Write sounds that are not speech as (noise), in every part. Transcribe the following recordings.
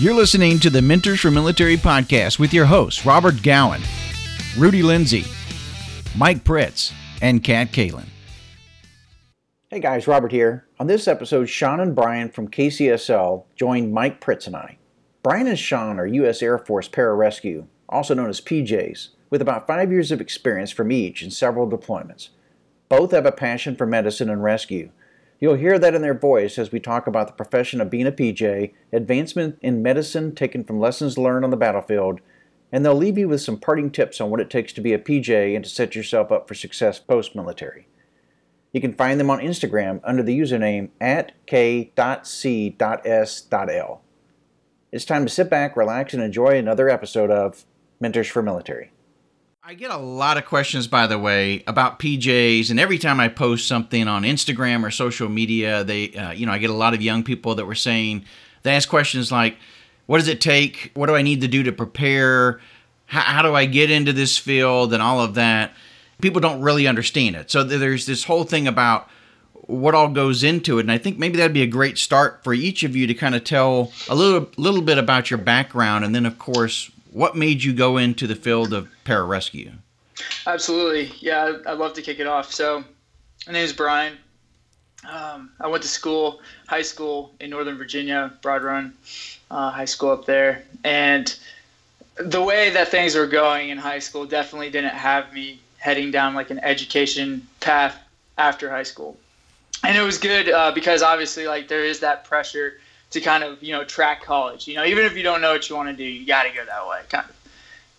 You're listening to the Mentors for Military podcast with your hosts, Robert Gowan, Rudy Lindsay, Mike Pritz, and Kat Kalin. Hey guys, Robert here. On this episode, Sean and Brian from KCSL joined Mike Pritz and I. Brian and Sean are U.S. Air Force Pararescue, also known as PJs, with about five years of experience from each in several deployments. Both have a passion for medicine and rescue. You'll hear that in their voice as we talk about the profession of being a PJ, advancement in medicine taken from lessons learned on the battlefield, and they'll leave you with some parting tips on what it takes to be a PJ and to set yourself up for success post military. You can find them on Instagram under the username at k.c.s.l. It's time to sit back, relax, and enjoy another episode of Mentors for Military. I get a lot of questions, by the way, about PJs, and every time I post something on Instagram or social media, they, uh, you know, I get a lot of young people that were saying they ask questions like, "What does it take? What do I need to do to prepare? How, how do I get into this field?" and all of that. People don't really understand it, so there's this whole thing about what all goes into it, and I think maybe that'd be a great start for each of you to kind of tell a little, little bit about your background, and then of course what made you go into the field of pararescue? Absolutely. Yeah, I'd love to kick it off. So, my name is Brian. Um, I went to school, high school in Northern Virginia, Broad Run uh, High School up there. And the way that things were going in high school definitely didn't have me heading down like an education path after high school. And it was good uh, because obviously, like, there is that pressure to kind of you know track college. You know, even if you don't know what you want to do, you got to go that way, kind of.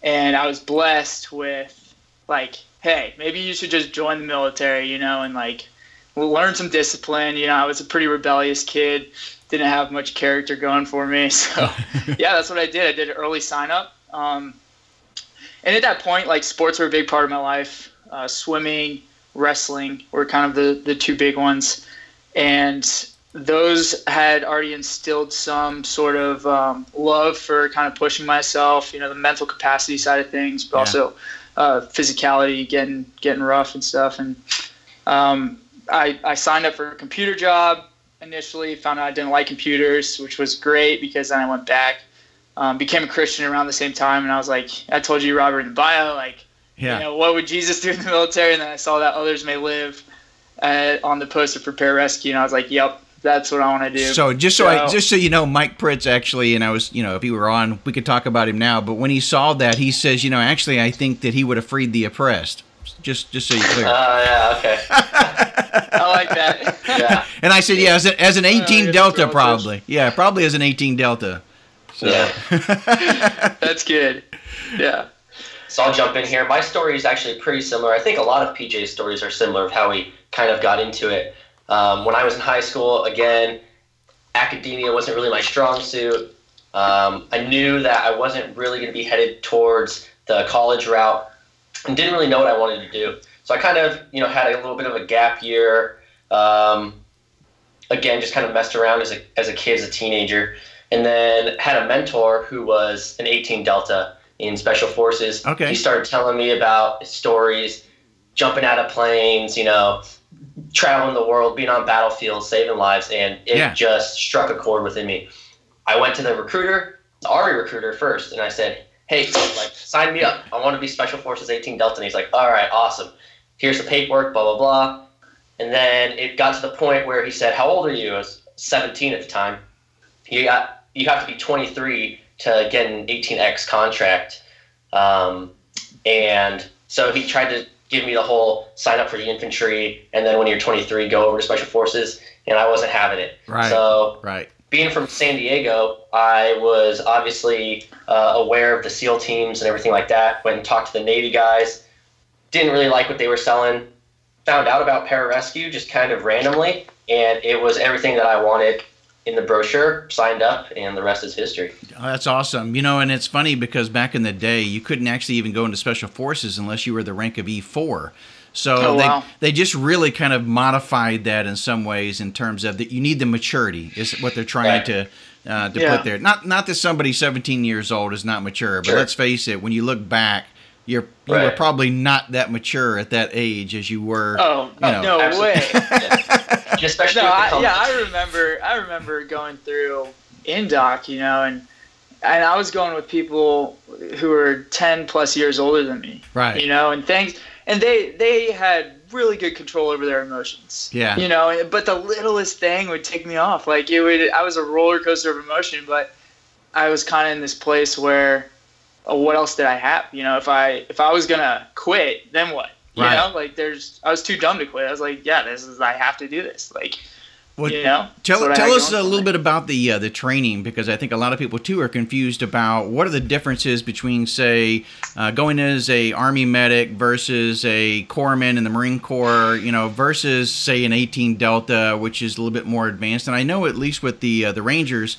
And I was blessed with like, hey, maybe you should just join the military, you know, and like learn some discipline. You know, I was a pretty rebellious kid, didn't have much character going for me, (laughs) so (laughs) yeah, that's what I did. I did an early sign up. Um, and at that point, like sports were a big part of my life. Uh, swimming, wrestling were kind of the, the two big ones. And those had already instilled some sort of um, love for kind of pushing myself, you know, the mental capacity side of things, but yeah. also uh, physicality, getting getting rough and stuff. And um, I, I signed up for a computer job initially, found out I didn't like computers, which was great because then I went back, um, became a Christian around the same time, and I was like, I told you, Robert, in the bio, like, yeah. you know, what would Jesus do in the military? And then I saw that others may live. Uh, on the post poster for rescue, and I was like, "Yep, that's what I want to do. So just so, so, I just so you know, Mike Pritz actually, and I was you know if he were on, we could talk about him now. But when he saw that, he says, you know, actually, I think that he would have freed the oppressed. Just just so you're clear. Oh uh, yeah, okay. I like that. (laughs) yeah. And I said, yeah, as, a, as an 18 uh, Delta, probably. Yeah, probably as an 18 Delta. So. Yeah. (laughs) that's good. Yeah. So I'll jump in here. My story is actually pretty similar. I think a lot of PJ's stories are similar of how we kind of got into it. Um, when I was in high school, again, academia wasn't really my strong suit. Um, I knew that I wasn't really going to be headed towards the college route and didn't really know what I wanted to do. So I kind of, you know, had a little bit of a gap year. Um, again, just kind of messed around as a, as a kid, as a teenager. And then had a mentor who was an 18 Delta in Special Forces. Okay. He started telling me about stories, jumping out of planes, you know, traveling the world, being on battlefields, saving lives, and it yeah. just struck a chord within me. I went to the recruiter, the Army recruiter first, and I said, "Hey, like, sign me up. I want to be Special Forces 18 Delta." And he's like, "All right, awesome. Here's the paperwork, blah blah blah." And then it got to the point where he said, "How old are you?" I was 17 at the time. You got you have to be 23 to get an 18x contract, um, and so he tried to give me the whole sign up for the infantry, and then when you're 23, go over to special forces, and I wasn't having it. Right. So right. Being from San Diego, I was obviously uh, aware of the SEAL teams and everything like that. Went and talked to the Navy guys. Didn't really like what they were selling. Found out about pararescue just kind of randomly, and it was everything that I wanted in the brochure, signed up, and the rest is history. Oh, that's awesome. You know, and it's funny because back in the day, you couldn't actually even go into special forces unless you were the rank of E4. So oh, they wow. they just really kind of modified that in some ways in terms of that you need the maturity is what they're trying right. to uh, to yeah. put there. Not not that somebody 17 years old is not mature, but sure. let's face it, when you look back, you're you right. were probably not that mature at that age as you were. Oh, you know. no Absolutely. way. (laughs) yeah. Especially no, I, yeah, I remember. I remember going through Indoc, you know, and and I was going with people who were 10 plus years older than me. Right. You know, and things, and they they had really good control over their emotions. Yeah. You know, but the littlest thing would take me off. Like it would, I was a roller coaster of emotion, but I was kind of in this place where, oh, what else did I have? You know, if I if I was gonna quit, then what? You Right. know, like there's, I was too dumb to quit. I was like, yeah, this is, I have to do this. Like, Well, you know, Tell, tell us a little bit about the uh, the training because I think a lot of people too are confused about what are the differences between say uh, going as a army medic versus a corpsman in the Marine Corps, you know, versus say an 18 Delta, which is a little bit more advanced. And I know at least with the uh, the Rangers,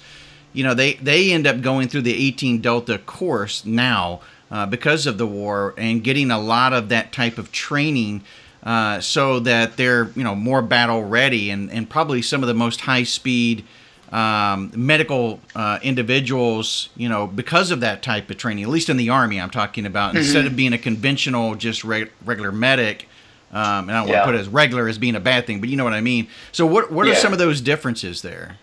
you know, they they end up going through the 18 Delta course now uh, because of the war and getting a lot of that type of training uh, so that they're you know more battle ready and, and probably some of the most high speed um, medical uh, individuals you know because of that type of training at least in the army I'm talking about instead of being a conventional just reg- regular medic um, and I don't want to put it as regular as being a bad thing but you know what I mean. So what what are Yeah. some of those differences there?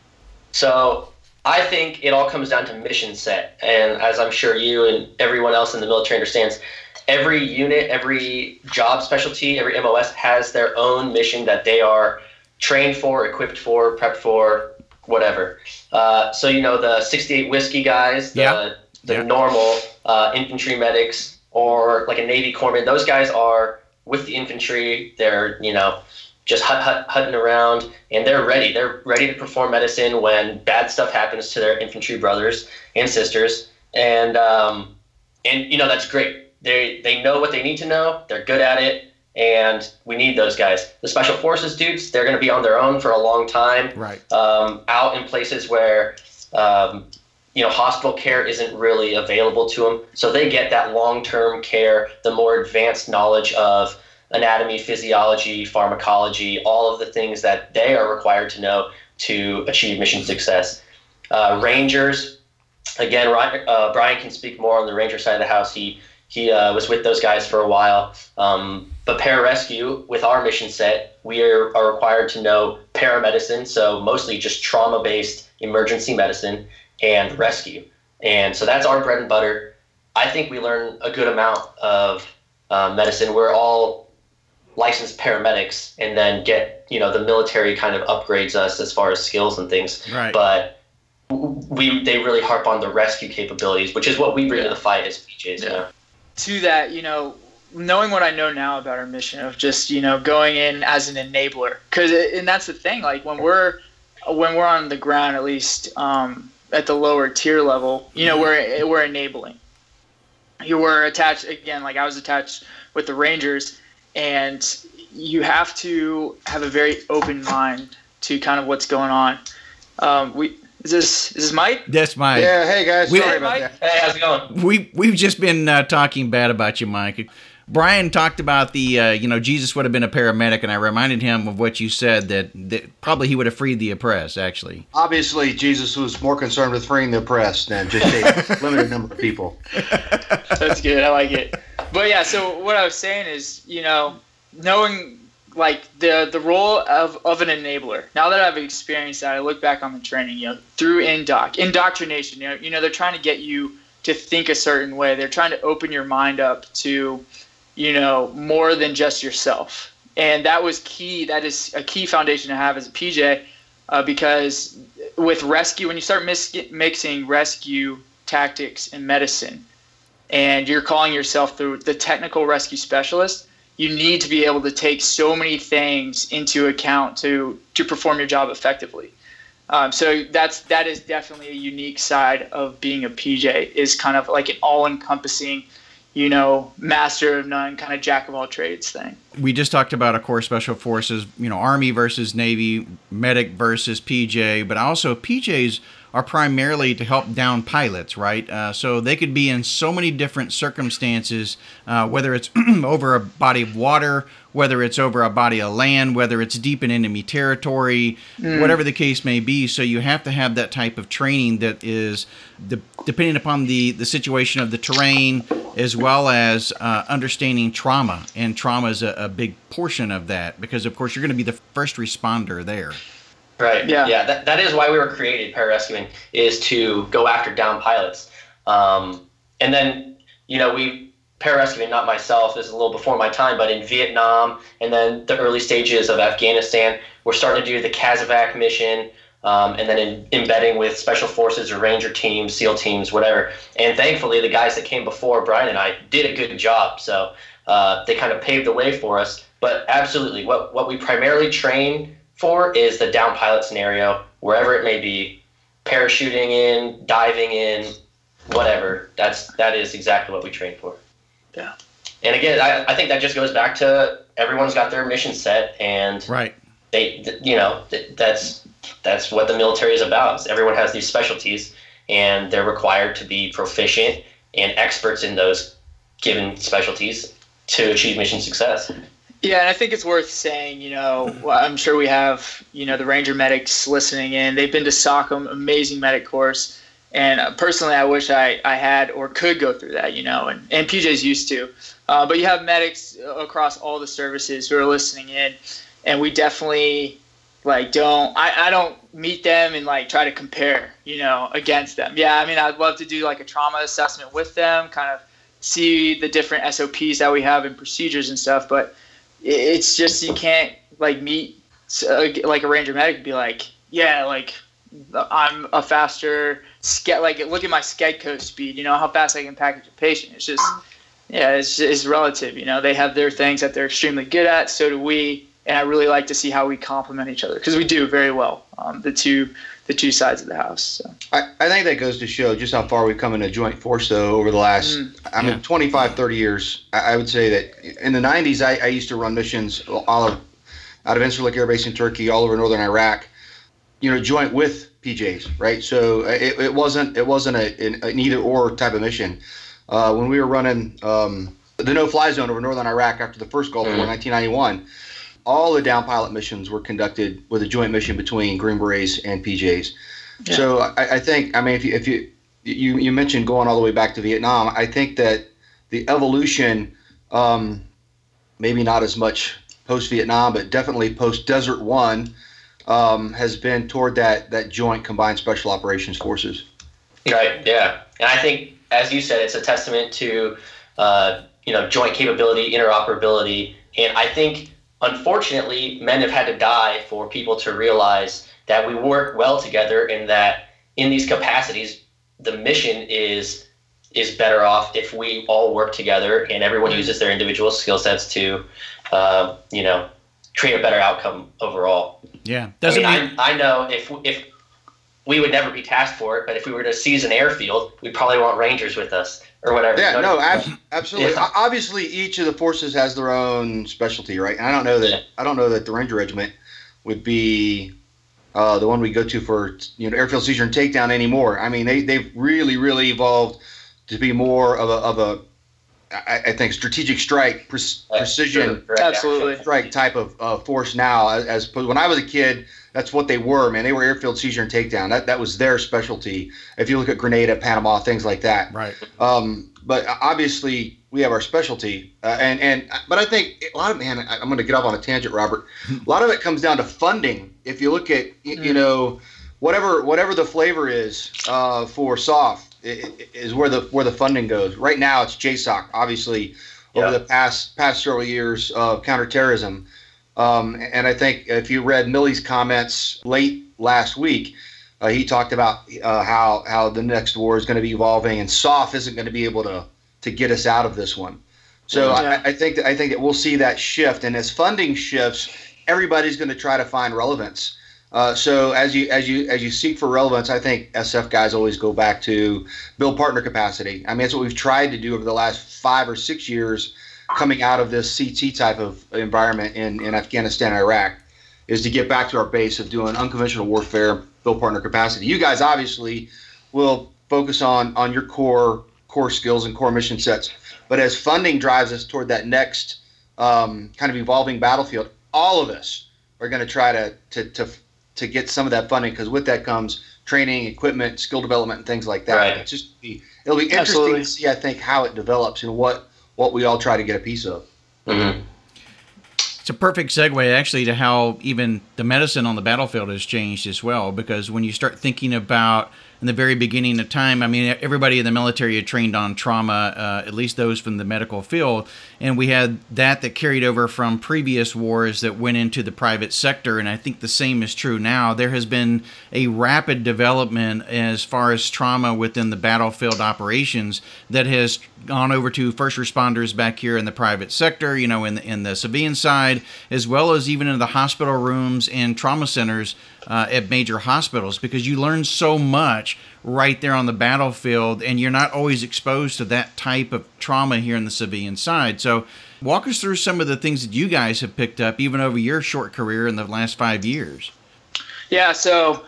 So I think it all comes down to mission set, and as I'm sure you and everyone else in the military understands, every unit, every job specialty, every MOS has their own mission that they are trained for, equipped for, prepped for, whatever. Uh, so you know the 68 whiskey guys, the Yeah. the Yeah. normal uh, infantry medics, or like a Navy corpsman. Those guys are with the infantry. They're you know just hut, hut, hutting around, and they're ready. They're ready to perform medicine when bad stuff happens to their infantry brothers and sisters, and um, and you know that's great. They they know what they need to know. They're good at it, and we need those guys. The special forces dudes, they're going to be on their own for a long time, right um, out in places where. Um, you know, hospital care isn't really available to them, so they get that long-term care, the more advanced knowledge of anatomy, physiology, pharmacology, all of the things that they are required to know to achieve mission success. Uh, Rangers, again, uh, Brian can speak more on the Ranger side of the house. He he uh, was with those guys for a while. Um, but pararescue, with our mission set, we are, are required to know paramedicine, so mostly just trauma-based emergency medicine and rescue. And so that's our bread and butter. I think we learn a good amount of uh, medicine. We're all licensed paramedics, and then get you know the military kind of upgrades us as far as skills and things. right But we they really harp on the rescue capabilities, which is what we bring to the fight as PJs. You Yeah. know? to that, you know, knowing what I know now about our mission of just you know going in as an enabler, because and that's the thing. Like when we're when we're on the ground, at least um, at the lower tier level, you know, we're we're enabling. You were attached again, like I was attached with the Rangers, and you have to have a very open mind to kind of what's going on. Um, we is this is this Mike? that's my Yeah, hey guys, We- sorry about Mike? that. Hey, how's it going? we we've just been uh, talking bad about you, Mike. Brian talked about the uh, you know Jesus would have been a paramedic, and I reminded him of what you said that, that probably he would have freed the oppressed. Actually, Obviously, Jesus was more concerned with freeing the oppressed than just a (laughs) limited number of people. That's good. I like it. But yeah, so what I was saying is, you know, knowing like the the role of, of an enabler. Now that I've experienced that, I look back on the training, you know, through indoc, indoctrination. You know, you know, they're trying to get you to think a certain way. They're trying to open your mind up to, you know, more than just yourself. And that was key. That is a key foundation to have as a PJ, uh, because with rescue, when you start mis- mixing rescue tactics and medicine, and you're calling yourself the, the technical rescue specialist, you need to be able to take so many things into account to to perform your job effectively. Um, so that's that is definitely a unique side of being a PJ is kind of like an all-encompassing, you know, master of none, kind of jack of all trades thing. we just talked about, of course, special forces. You know, Army versus Navy, medic versus PJ, but also PJs are primarily to help down pilots, right? Uh, so they could be in so many different circumstances, uh, whether it's (clears throat) over a body of water, whether it's over a body of land, whether it's deep in enemy territory, whatever the case may be. So you have to have that type of training that is, de- depending upon the, the situation of the terrain, as well as uh, understanding trauma. And trauma is a, a big portion of that because, of course, you're going to be the first responder there. Right. Yeah. Yeah. That, that is why we were created, pararescuing, is to go after down pilots. Um, and then, you know, we pararescuing, not myself, this is a little before my time, but in Vietnam and then the early stages of Afghanistan, we're starting to do the CASEVAC mission. Um, and then in, embedding with special forces or ranger teams, SEAL teams, whatever. And thankfully, the guys that came before Brian and I did a good job. So uh, they kind of paved the way for us. But absolutely, what, what we primarily train for is the down pilot scenario, wherever it may be, parachuting in, diving in, whatever. That's that is exactly what we train for. Yeah. And again, I, I think that just goes back to everyone's got their mission set, and right. They, you know, that's that's what the military is about. Is everyone has these specialties, and they're required to be proficient and experts in those given specialties to achieve mission success. Yeah, and I think it's worth saying, you know, (laughs) I'm sure we have, you know, the Ranger medics listening in. They've been to SOCM, amazing medic course. And uh, personally, I wish I, I had or could go through that, you know, and, and PJ's used to. Uh, but you have medics across all the services who are listening in. And we definitely, like, don't, I, I don't meet them and, like, try to compare, you know, against them. Yeah, I mean, I'd love to do, like, a trauma assessment with them, kind of see the different SOPs that we have and procedures and stuff. But it's just you can't like meet uh, like a ranger medic and be like, yeah, like I'm a faster sket like look at my SKEDCO speed, you know how fast I can package a patient. It's just yeah, it's it's relative. You know they have their things that they're extremely good at. So do we, and I really like to see how we complement each other because we do very well. Um, the two the two sides of the house. So. I, I think that goes to show just how far we've come in a joint force, though, over the last, mm, I mean, 25, 30 years. I, I, would say that in the 90s, I, I used to run missions all of, out of Incirlik Air Base in Turkey, all over northern Iraq, you know, joint with PJs, right? So uh, it, it wasn't it wasn't a, an either or type of mission. Uh, when we were running um, the no-fly zone over northern Iraq after the first Gulf War in 1991, mm all the down pilot missions were conducted with a joint mission between Green Berets and PJs. Yeah. So I, I, think, I mean, if you, if you, you, you mentioned going all the way back to Vietnam, I think that the evolution, um, maybe not as much post Vietnam, but definitely post Desert One, um, has been toward that that joint combined special operations forces. Right. Yeah, and I think, as you said, it's a testament to uh, you know joint capability, interoperability, and I think unfortunately, men have had to die for people to realize that we work well together and that in these capacities, the mission is is better off if we all work together and everyone mm-hmm. uses their individual skill sets to, uh, you know, create a better outcome overall. Yeah, doesn't I mean, mean- I, I know if if we would never be tasked for it, but if we were to seize an airfield, we'd probably want rangers with us or whatever. Yeah, no, ab- absolutely. Yeah. Obviously, each of the forces has their own specialty, right? And I don't know that yeah. I don't know that the Ranger Regiment would be uh, the one we go to for you know airfield seizure and takedown anymore. I mean, they they've really really evolved to be more of a of a I, I think strategic strike, pre- precision, absolutely strike type of uh, force now. As, as when I was a kid, that's what they were, man. They were airfield seizure and takedown. That that was their specialty. If you look at Grenada, Panama, things like that. Right. Um, but obviously, we have our specialty, uh, and and but I think a lot of man. I, am going to get off on a tangent, Robert. (laughs) a lot of it comes down to funding. If you look at you, you mm. know whatever whatever the flavor is uh, for SOF is where the where the funding goes. Right now, it's JSOC. Obviously, over yeah. the past past several years of counterterrorism um, and I think if you read Milley's comments late last week, uh, he talked about uh, how how the next war is going to be evolving, and SOF isn't going to be able to to get us out of this one. So yeah. I, I, think that I think that we'll see that shift, and as funding shifts, everybody's going to try to find relevance. Uh, so as you as you as you seek for relevance, I think SF guys always go back to build partner capacity. I mean, that's what we've tried to do over the last five or six years coming out of this CT type of environment in, in Afghanistan and Iraq is to get back to our base of doing unconventional warfare, build partner capacity. You guys obviously will focus on on your core core skills and core mission sets, but as funding drives us toward that next um, kind of evolving battlefield, all of us are going to try to to to to get some of that funding because with that comes training, equipment, skill development, and things like that. Right. It's just be, it'll be interesting Absolutely. to see, I think, how it develops and what what we all try to get a piece of. Mm-hmm. It's a perfect segue, actually, to how even the medicine on the battlefield has changed as well. Because when you start thinking about in the very beginning of time, I mean, everybody in the military had trained on trauma, uh, at least those from the medical field. And we had that that carried over from previous wars that went into the private sector. And I think the same is true now. There has been a rapid development as far as trauma within the battlefield operations that has gone over to first responders back here in the private sector, you know, in the, in the civilian side, as well as even in the hospital rooms and trauma centers uh, at major hospitals because you learn so much right there on the battlefield and you're not always exposed to that type of trauma here in the civilian side. So, walk us through some of the things that you guys have picked up even over your short career in the last five years. Yeah, so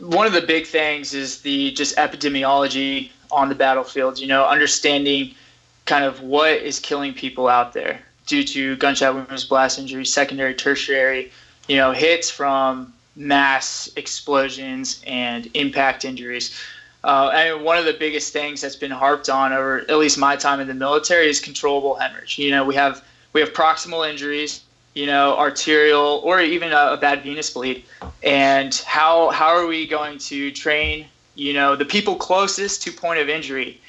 one of the big things is the just epidemiology on the battlefield, you know, understanding kind of what is killing people out there due to gunshot wounds, blast injuries, secondary, tertiary, you know, hits from mass explosions and impact injuries. Uh, and one of the biggest things that's been harped on over at least my time in the military is controllable hemorrhage. You know, we have we have proximal injuries, you know, arterial or even a, a bad venous bleed. And how how are we going to train, you know, the people closest to point of injury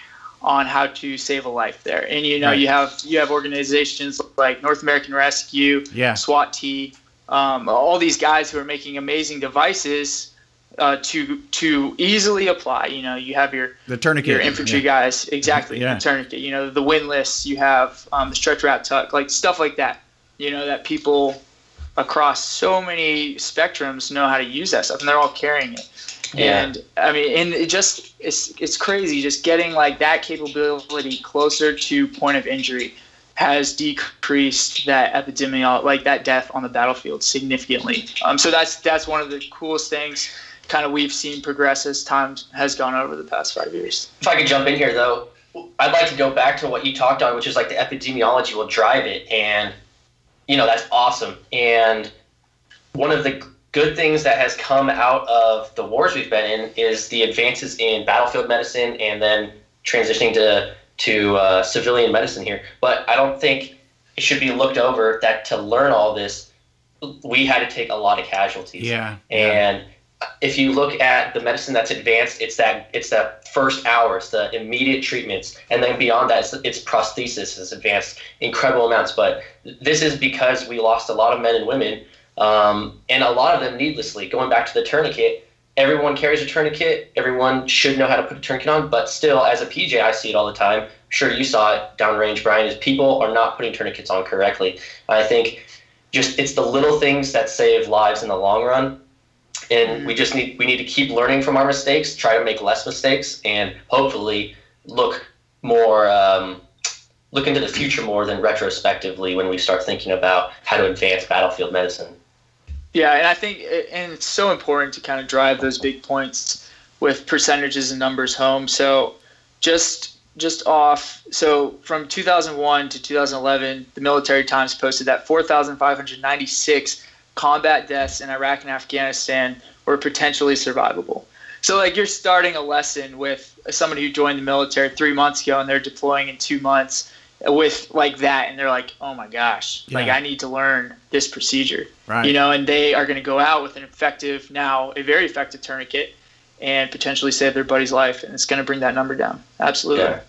on how to save a life there? And you know, right. you have you have organizations like North American Rescue, yeah. SWAT T, um, all these guys who are making amazing devices uh, to to easily apply. You know, you have your the tourniquet, your infantry yeah. guys, exactly, yeah. the tourniquet. You know, the windlass. You have um, the stretch wrap tuck, like stuff like that. You know, that people across so many spectrums know how to use that stuff, and they're all carrying it. Yeah. And I mean, and it just it's it's crazy just getting like that capability closer to point of injury has decreased that epidemiology, like that death on the battlefield significantly. Um, so that's that's one of the coolest things kind of we've seen progress as time has gone over the past five years. If I could jump in here though, I'd like to go back to what you talked on, which is like the epidemiology will drive it, and you know that's awesome. And one of the good things that has come out of the wars we've been in is the advances in battlefield medicine, and then transitioning to to uh, civilian medicine here. But I don't think it should be looked over that to learn all this, we had to take a lot of casualties. Yeah. And yeah. if you look at the medicine that's advanced, it's that it's that first hour, it's the immediate treatments, and then beyond that, it's, it's prosthesis has advanced incredible amounts. But this is because we lost a lot of men and women, um, and a lot of them needlessly. Going back to the tourniquet, everyone carries a tourniquet. Everyone should know how to put a tourniquet on. But still, as a PJ, I see it all the time. I'm sure you saw it downrange, Brian. Is people are not putting tourniquets on correctly. I think just it's the little things that save lives in the long run. And we just need we need to keep learning from our mistakes, try to make less mistakes, and hopefully look more um, look into the future more than retrospectively when we start thinking about how to advance battlefield medicine. Yeah, and I think and it's so important to kind of drive those big points with percentages and numbers home. So just just off so from 2001 to 2011 the military times posted that 4596 combat deaths in iraq and afghanistan were potentially survivable so like you're starting a lesson with somebody who joined the military three months ago and they're deploying in two months with like that and they're like oh my gosh yeah. like i need to learn this procedure right. you know and they are going to go out with an effective now a very effective tourniquet and potentially save their buddy's life and it's going to bring that number down absolutely yeah.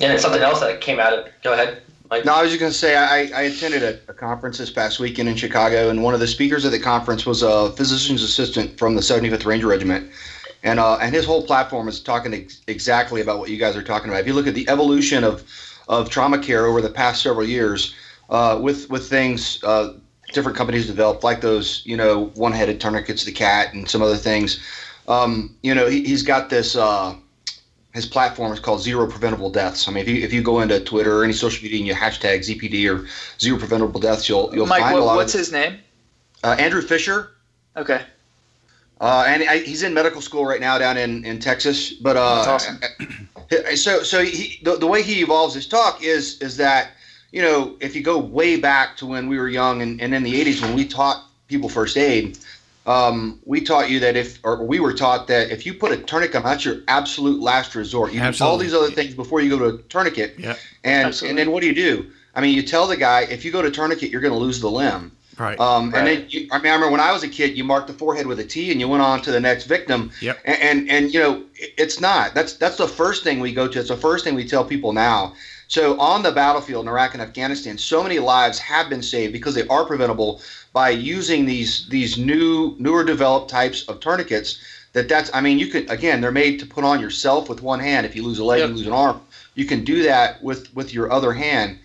and something else that came out of go ahead Mike. no i was just going to say i, I attended a, a, conference this past weekend in chicago and one of the speakers at the conference was a physician's assistant from the 75th ranger regiment and uh, and his whole platform is talking ex- exactly about what you guys are talking about. If you look at the evolution of of trauma care over the past several years, uh, with with things uh, different companies developed, like those you know one-headed tourniquets, the cat, and some other things. Um, you know, he, has got this. Uh, his platform is called Zero Preventable Deaths. I mean, if you if you go into Twitter or any social media and you hashtag ZPD or Zero Preventable Deaths, you'll you'll Mike, find what, a lot. What's of, his name? Uh, Andrew Fisher. Okay. Uh, and I, he's in medical school right now down in, in Texas. But uh, That's awesome. (clears throat) so so he, the, the way he evolves his talk is is that you know if you go way back to when we were young and, and in the 80s when we taught people first aid um, we taught you that if or we were taught that if you put a tourniquet that's your absolute last resort you Absolutely. do all these other things before you go to a tourniquet yeah and Absolutely. and then what do you do I mean, you tell the guy if you go to tourniquet, you're going to lose the limb. Right. Um, right. And then you, I mean, I remember when I was a kid, you marked the forehead with a T, and you went on to the next victim. Yep. And, and and you know, it's not. That's that's the first thing we go to. It's the first thing we tell people now. So on the battlefield in Iraq and Afghanistan, so many lives have been saved because they are preventable by using these these new newer developed types of tourniquets. That that's I mean, you can again, they're made to put on yourself with one hand. If you lose a leg, Yep. you lose an arm. You can do that with with your other hand.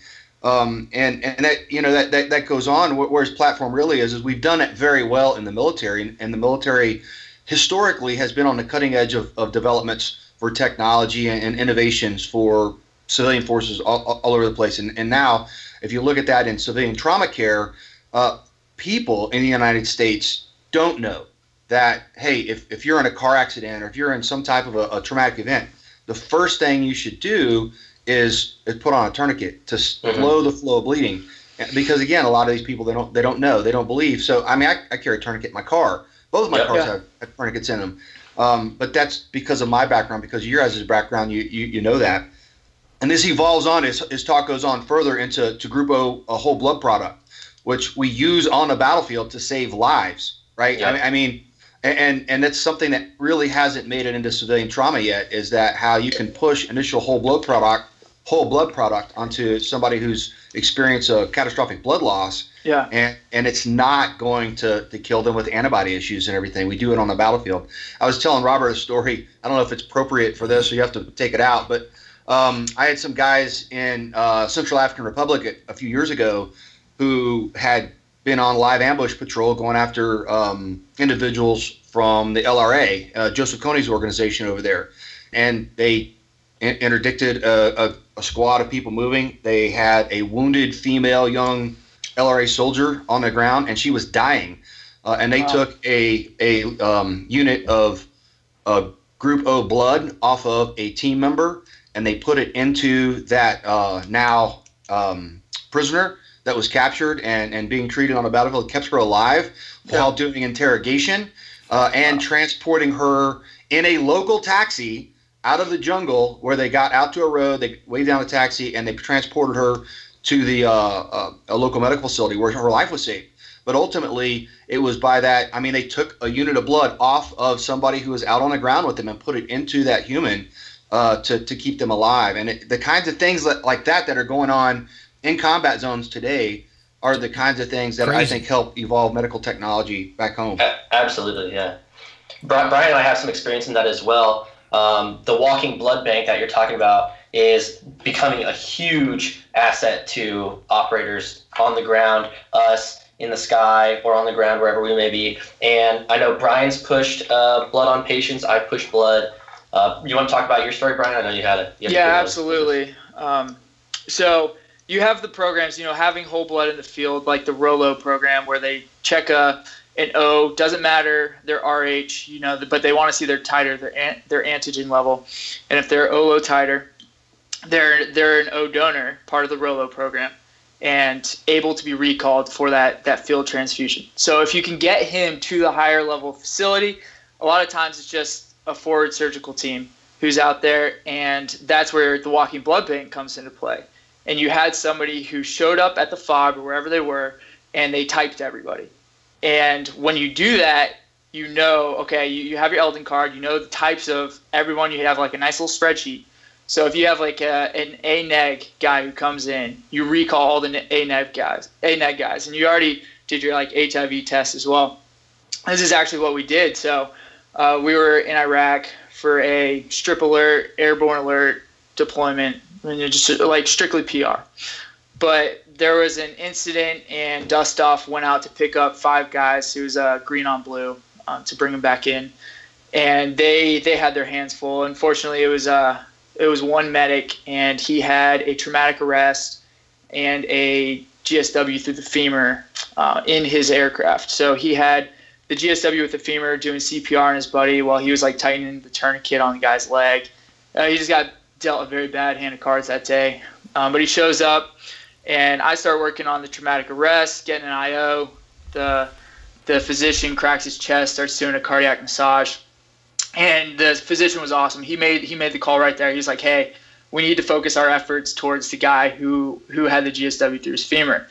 Um, and and that you know that, that that goes on. Wh- Whereas platform really is is we've done it very well in the military, and, and the military historically has been on the cutting edge of, of developments for technology and, and innovations for civilian forces all, all- all over the place. And, and now, if you look at that in civilian trauma care, uh, people in the United States don't know that hey, if, if you're in a car accident or if you're in some type of a, a traumatic event, the first thing you should do is, is put on a tourniquet to Mhm. slow the flow of bleeding. Because again, a lot of these people they don't they don't know they don't believe. So I mean, I, I carry a tourniquet in my car. Both of my Yep. cars Yeah. have, tourniquets in them. Um, but that's because of my background. Because of your guys' background, you, you you know that. And this evolves on as, as talk goes on further into to Group O, a whole blood product, which we use on the battlefield to save lives. Right. Yeah. I, I mean, and and that's something that really hasn't made it into civilian trauma yet. Is that how you can push initial whole blood product, whole blood product onto somebody who's experienced a catastrophic blood loss, Yeah. and and it's not going to to kill them with antibody issues and everything. We do it on the battlefield. I was telling Robert a story. I don't know if it's appropriate for this, so you have to take it out. But um, I had some guys in uh, Central African Republic a, a few years ago who had been on live ambush patrol going after um, individuals from the LRA, uh, Joseph Kony's organization over there, and they interdicted a, a, a squad of people moving. They had a wounded female young LRA soldier on the ground, and she was dying. Uh, and they Wow. took a a um, unit of uh, Group O blood off of a team member, and they put it into that uh, now um, prisoner that was captured and, and being treated on the battlefield. Kept her alive while doing interrogation uh, and transporting her in a local taxi out of the jungle where they got out to a road. They waved down a taxi and they transported her to the uh, uh, a local medical facility where her life was saved. But ultimately, it was by that. I mean, they took a unit of blood off of somebody who was out on the ground with them and put it into that human uh, to, to keep them alive. And it, the kinds of things that, like that that are going on in combat zones today are the kinds of things that I think help evolve medical technology back home. Absolutely, yeah. Brian and I have some experience in that as well. Um, the walking blood bank that you're talking about is becoming a huge asset to operators on the ground, us in the sky or on the ground, wherever we may be. And I know Brian's pushed uh, blood on patients. I've pushed blood. Uh, you want to talk about your story, Brian? I know you had it. You yeah, to give us- absolutely. Um, so you have the programs, you know, having whole blood in the field, like the Rolo program, where they check a an O, oh, doesn't matter their RH, you know, but they want to see their titer, their an, their antigen level, and if they're O low titer, they're they're an O donor, part of the Rolo program, and able to be recalled for that that field transfusion. So if you can get him to the higher level facility, a lot of times it's just a forward surgical team who's out there, and that's where the walking blood bank comes into play. And you had somebody who showed up at the fob or wherever they were, and they typed everybody. And when you do that, you know, okay, you, you have your Eldon card, you know the types of everyone, you have like a nice little spreadsheet. So if you have like a, an A neg guy who comes in, you recall all the A neg guys, A neg guys, and you already did your like HIV test as well. This is actually what we did. So uh, we were in Iraq for a strip alert, airborne alert deployment, and just like strictly PR. But there was an incident, and Dustoff went out to pick up five guys who was uh, green on blue uh, to bring them back in, and they they had their hands full. Unfortunately, it was uh it was one medic, and he had a traumatic arrest and a GSW through the femur uh, in his aircraft. So he had the GSW with the femur doing CPR on his buddy while he was like tightening the tourniquet on the guy's leg. Uh, he just got dealt a very bad hand of cards that day. Um, but he shows up, and I start working on the traumatic arrest, getting an IO. The the physician cracks his chest, starts doing a cardiac massage, and the physician was awesome. He made he made the call right there. He's like, "Hey, we need to focus our efforts towards the guy who who had the GSW through his femur.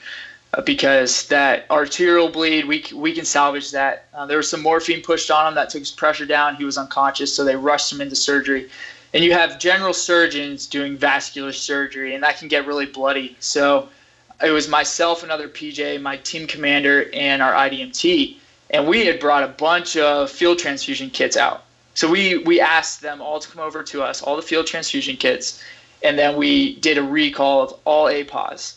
Uh, because that arterial bleed, we, we can salvage that. Uh, there was some morphine pushed on him that took his pressure down. He was unconscious, so they rushed him into surgery. And you have general surgeons doing vascular surgery, and that can get really bloody. So it was myself, another PJ, my team commander, and our IDMT, and we had brought a bunch of field transfusion kits out. So we we asked them all to come over to us, all the field transfusion kits, and then we did a recall of all APOS.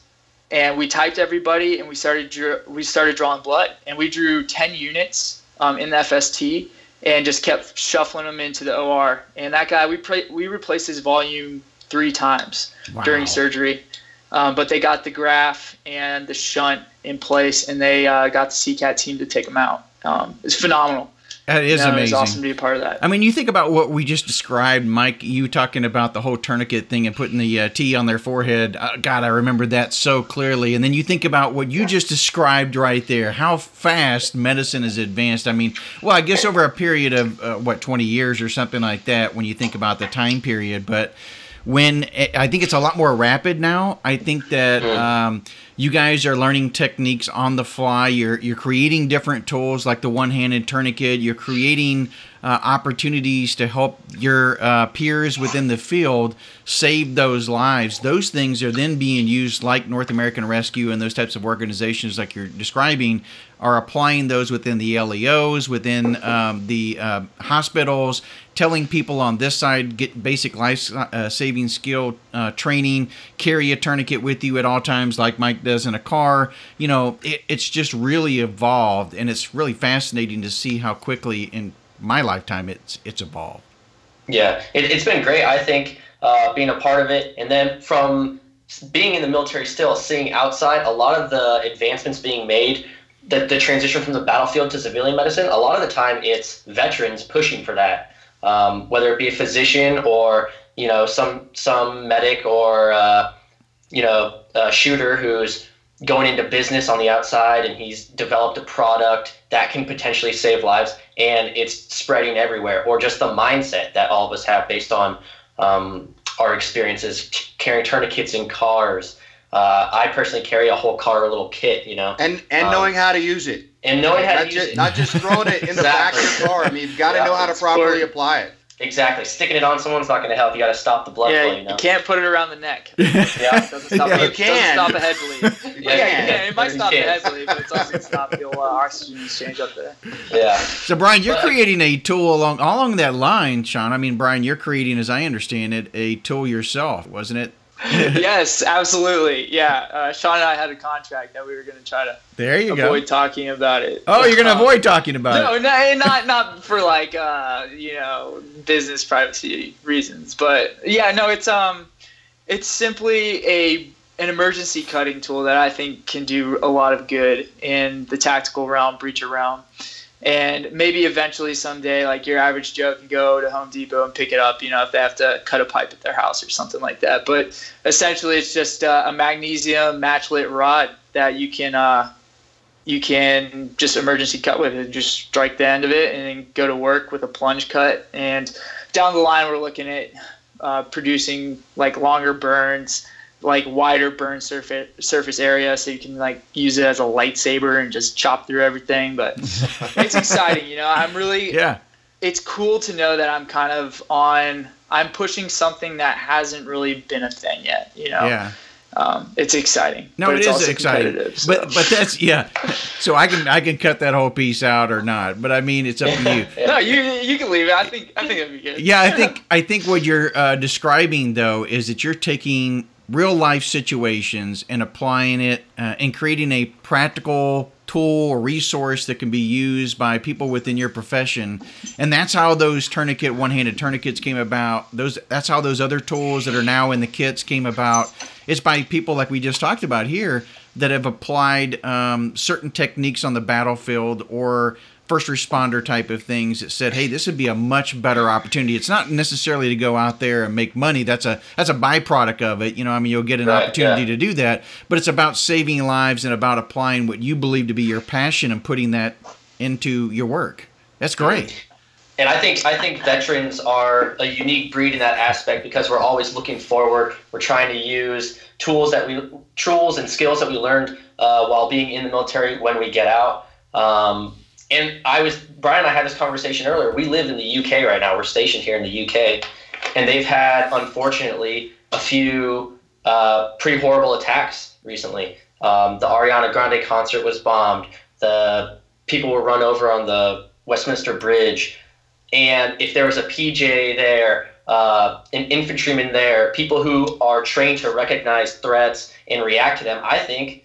And we typed everybody, and we started we started drawing blood, and we drew 10 units um, in the FST, and just kept shuffling them into the OR. And that guy, we pre- we replaced his volume three times wow. during surgery. Um, but they got the graft and the shunt in place, and they uh, got the CCAT team to take them out. Um, it's phenomenal. That is know, amazing. It's awesome to be a part of that. I mean, you think about what we just described, Mike. You talking about the whole tourniquet thing and putting the uh, T on their forehead. Uh, God, I remember that so clearly. And then you think about what you just described right there. How fast medicine has advanced. I mean, well, I guess over a period of uh, what twenty years or something like that. When you think about the time period, but when I think it's a lot more rapid now. I think that um, you guys are learning techniques on the fly. You're you're creating different tools like the one-handed tourniquet. You're creating uh, opportunities to help your uh, peers within the field save those lives. Those things are then being used, like North American Rescue and those types of organizations, like you're describing, are applying those within the LEOs, within um, the uh, hospitals, telling people on this side get basic life uh, saving skill uh, training, carry a tourniquet with you at all times, like Mike does in a car. You know, it, it's just really evolved, and it's really fascinating to see how quickly in my lifetime it's it's evolved. Yeah, it, has been great. I think uh, being a part of it, and then from being in the military still, seeing outside a lot of the advancements being made the, the transition from the battlefield to civilian medicine, a lot of the time it's veterans pushing for that, um, whether it be a physician or you know some some medic or uh, you know a shooter who's going into business on the outside and he's developed a product that can potentially save lives and it's spreading everywhere or just the mindset that all of us have based on um, our experiences carrying tourniquets in cars. Uh, I personally carry a whole car or a little kit, you know, and and um, knowing how to use it, and knowing how not to just, use it, not just throwing it in the back of your car. I mean, you've got to (laughs) yeah, know how to properly apply it. Exactly. Sticking it on someone's not going to help. You got to stop the blood yeah, flow. You, know? you can't put it around the neck. (laughs) yeah, doesn't stop. (laughs) (laughs) yeah, you can. Doesn't stop a head bleed. yeah, yeah, yeah, it might stop the head bleed, but it's also going to stop the uh, oxygen exchange up there. Yeah. So Brian, you're but, creating a tool along along that line, Sean. I mean, Brian, you're creating, as I understand it, a tool yourself, wasn't it? (laughs) yes, absolutely. Yeah, uh, Sean and I had a contract that we were going to try to there you avoid go. talking about it. Oh, you're going to um, avoid talking about no, it. No, not not for like uh, you know business privacy reasons, but yeah, no, it's um, it's simply a an emergency cutting tool that I think can do a lot of good in the tactical realm, breacher realm and maybe eventually someday like your average joe can go to home depot and pick it up you know if they have to cut a pipe at their house or something like that. But essentially it's just uh, a magnesium matchlet rod that you can uh, you can just emergency cut with it. Just strike the end of it and then go to work with a plunge cut. And down the line we're looking at uh, producing like longer burns like wider burn surface surface area so you can like use it as a lightsaber and just chop through everything but (laughs) it's exciting you know i'm really yeah it's cool to know that i'm kind of on i'm pushing something that hasn't really been a thing yet you know yeah um, it's exciting. No, it is exciting. So. But but that's yeah. So I can I can cut that whole piece out or not. But I mean, it's up to you. (laughs) no, you you can leave it. I think I think it'd be good. Yeah, I think I think what you're uh, describing though is that you're taking real life situations and applying it uh, and creating a practical tool or resource that can be used by people within your profession. And that's how those tourniquet one-handed tourniquets came about. Those that's how those other tools that are now in the kits came about. It's by people like we just talked about here that have applied um, certain techniques on the battlefield or first responder type of things that said, "Hey, this would be a much better opportunity." It's not necessarily to go out there and make money. That's a that's a byproduct of it. You know, I mean, you'll get an right, opportunity yeah. to do that, but it's about saving lives and about applying what you believe to be your passion and putting that into your work. That's great. and I think I think veterans are a unique breed in that aspect because we're always looking forward. We're trying to use tools that we tools and skills that we learned uh, while being in the military when we get out. Um, and I was Brian and I had this conversation earlier. We live in the UK right now. We're stationed here in the UK, and they've had unfortunately a few uh, pretty horrible attacks recently. Um, the Ariana Grande concert was bombed. The people were run over on the Westminster Bridge. And if there was a PJ there, uh, an infantryman there, people who are trained to recognize threats and react to them, I think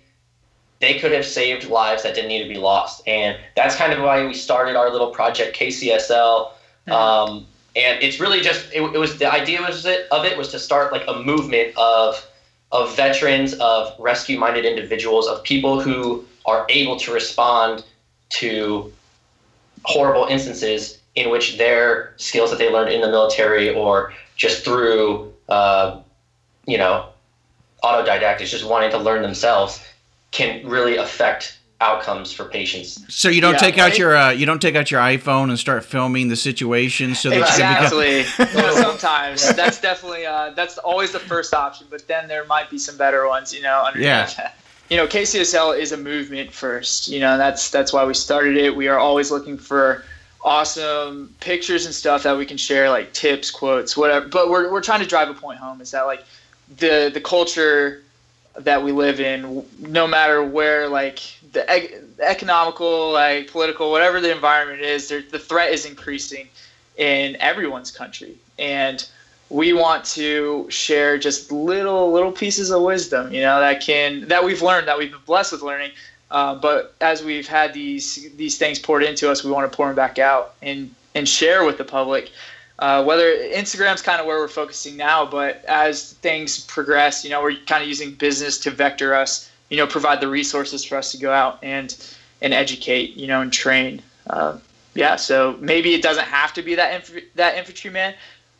they could have saved lives that didn't need to be lost. And that's kind of why we started our little project, KCSL. Mm-hmm. Um, and it's really just it, it was the idea was it, of it was to start like a movement of of veterans, of rescue-minded individuals, of people who are able to respond to horrible instances in which their skills that they learned in the military or just through, uh, you know, autodidactics, just wanting to learn themselves, can really affect outcomes for patients. So you don't yeah, take right? out your uh, you don't take out your iPhone and start filming the situation so that exactly. you can become- (laughs) sometimes that's definitely uh, that's always the first option, but then there might be some better ones, you know. Yeah. You know, KCSL is a movement first. You know, that's that's why we started it. We are always looking for awesome pictures and stuff that we can share, like tips, quotes, whatever. But we're we're trying to drive a point home. Is that like the the culture that we live in, no matter where like the, economical, like political, whatever the environment is, the threat is increasing in everyone's country, and we want to share just little little pieces of wisdom, you know, that can that we've learned, that we've been blessed with learning. Uh, but as we've had these these things poured into us, we want to pour them back out and and share with the public. Uh, whether Instagram's kind of where we're focusing now, but as things progress, you know, we're kind of using business to vector us you know provide the resources for us to go out and and educate you know and train. Uh, yeah so maybe it doesn't have to be that inf- that infantryman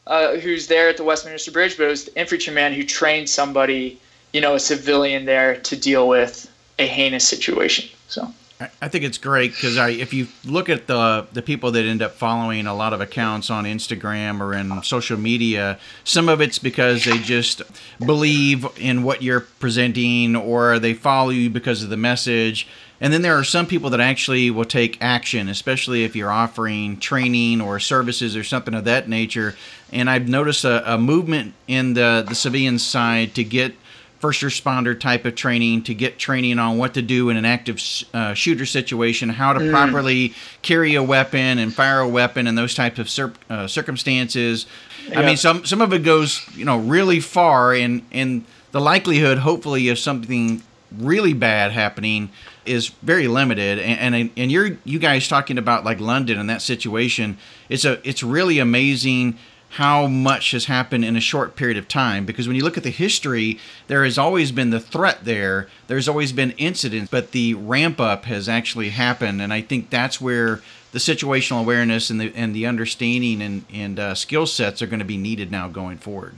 uh, who's there at the Westminster Bridge but it was the infantryman who trained somebody you know a civilian there to deal with a heinous situation so I think it's great because if you look at the the people that end up following a lot of accounts on Instagram or in social media, some of it's because they just believe in what you're presenting or they follow you because of the message. And then there are some people that actually will take action, especially if you're offering training or services or something of that nature. And I've noticed a, a movement in the the civilian side to get first responder type of training to get training on what to do in an active uh, shooter situation, how to mm. properly carry a weapon and fire a weapon in those types of cir- uh, circumstances. Yeah. I mean, some some of it goes you know really far, and and the likelihood, hopefully, of something really bad happening is very limited. And and, and you're you guys talking about like London and that situation. It's a it's really amazing how much has happened in a short period of time. Because when you look at the history, there has always been the threat there, there's always been incidents, but the ramp up has actually happened. And I think that's where the situational awareness and the, and the understanding and, and uh, skill sets are going to be needed now going forward.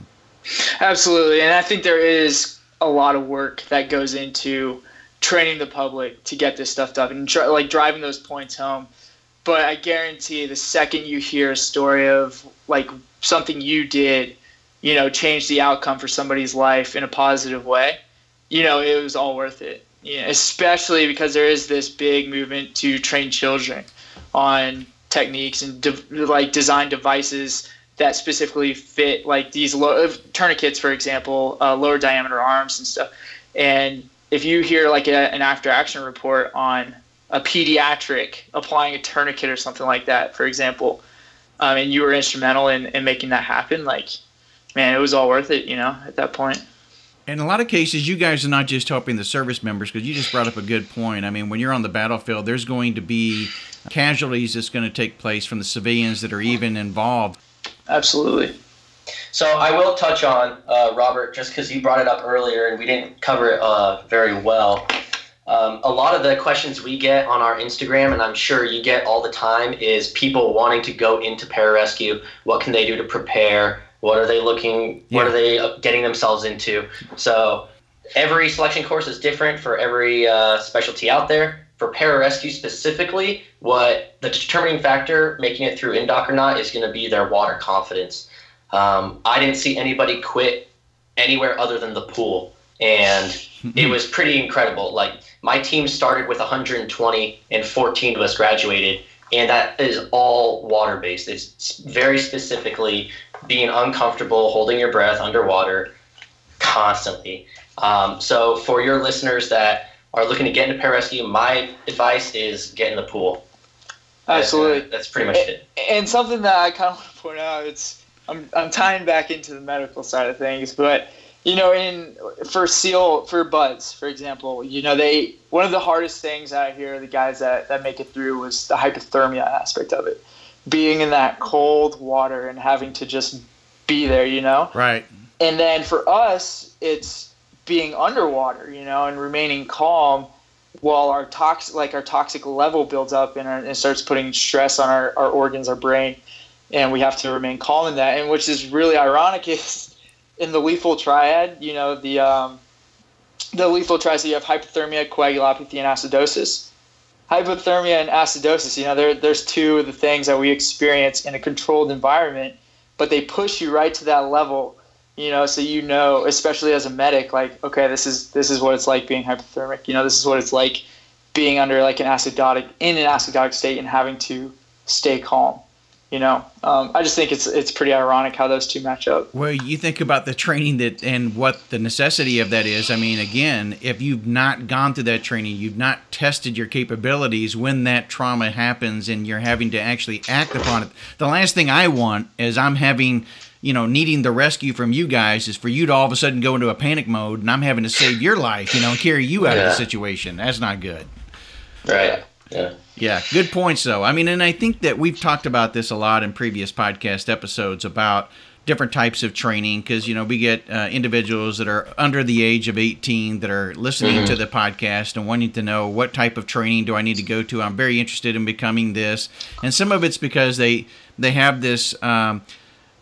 Absolutely. And I think there is a lot of work that goes into training the public to get this stuff done and try, like driving those points home. But I guarantee the second you hear a story of like something you did, you know, change the outcome for somebody's life in a positive way, you know, it was all worth it. Especially because there is this big movement to train children on techniques and de- like design devices that specifically fit like these low, tourniquets, for example, uh, lower diameter arms and stuff. And if you hear like a, an after action report on a pediatric applying a tourniquet or something like that, for example, um, and you were instrumental in, in making that happen, like, man, it was all worth it, you know, at that point. In a lot of cases, you guys are not just helping the service members because you just brought up a good point. I mean, when you're on the battlefield, there's going to be casualties that's going to take place from the civilians that are even involved. Absolutely. So I will touch on uh, Robert just because you brought it up earlier and we didn't cover it uh, very well. Um, a lot of the questions we get on our Instagram, and I'm sure you get all the time, is people wanting to go into pararescue. What can they do to prepare? What are they looking? Yeah. What are they uh, getting themselves into? So every selection course is different for every uh, specialty out there. for pararescue specifically, what the determining factor making it through indoc or not is going to be their water confidence. Um, I didn't see anybody quit anywhere other than the pool, and it was pretty incredible. Like my team started with 120 and 14 of us graduated, and that is all water based. It's very specifically being uncomfortable, holding your breath underwater constantly. Um, so for your listeners that are looking to get into pararescue, my advice is get in the pool. Absolutely, that's, uh, that's pretty much it. And something that I kind of want to point out, it's I'm I'm tying back into the medical side of things, but you know, in for seal for BUD/S, for example, you know, they one of the hardest things I hear the guys that that make it through was the hypothermia aspect of it, being in that cold water and having to just be there, you know. Right. And then for us, it's being underwater, you know, and remaining calm while our toxic like our toxic level builds up and, our, and starts putting stress on our, our organs, our brain, and we have to remain calm in that. And which is really ironic (laughs) is in the lethal triad, you know, the um, the lethal triad, you have hypothermia, coagulopathy, and acidosis. Hypothermia and acidosis, you know, there, there's two of the things that we experience in a controlled environment, but they push you right to that level, you know, so you know, especially as a medic, like, okay, this is this is what it's like being hypothermic. You know, this is what it's like being under like an acidotic in an acidotic state and having to stay calm you know, um, I just think it's it's pretty ironic how those two match up. Well, you think about the training that and what the necessity of that is. I mean, again, if you've not gone through that training, you've not tested your capabilities when that trauma happens, and you're having to actually act upon it. The last thing I want is I'm having you know, needing the rescue from you guys is for you to all of a sudden go into a panic mode and I'm having to save your life, you know, and carry you out yeah. of the situation. That's not good. Right. Yeah. Yeah, good points though. I mean, and I think that we've talked about this a lot in previous podcast episodes about different types of training because you know we get uh, individuals that are under the age of 18 that are listening mm-hmm. to the podcast and wanting to know what type of training do i need to go to i'm very interested in becoming this and some of it's because they they have this um,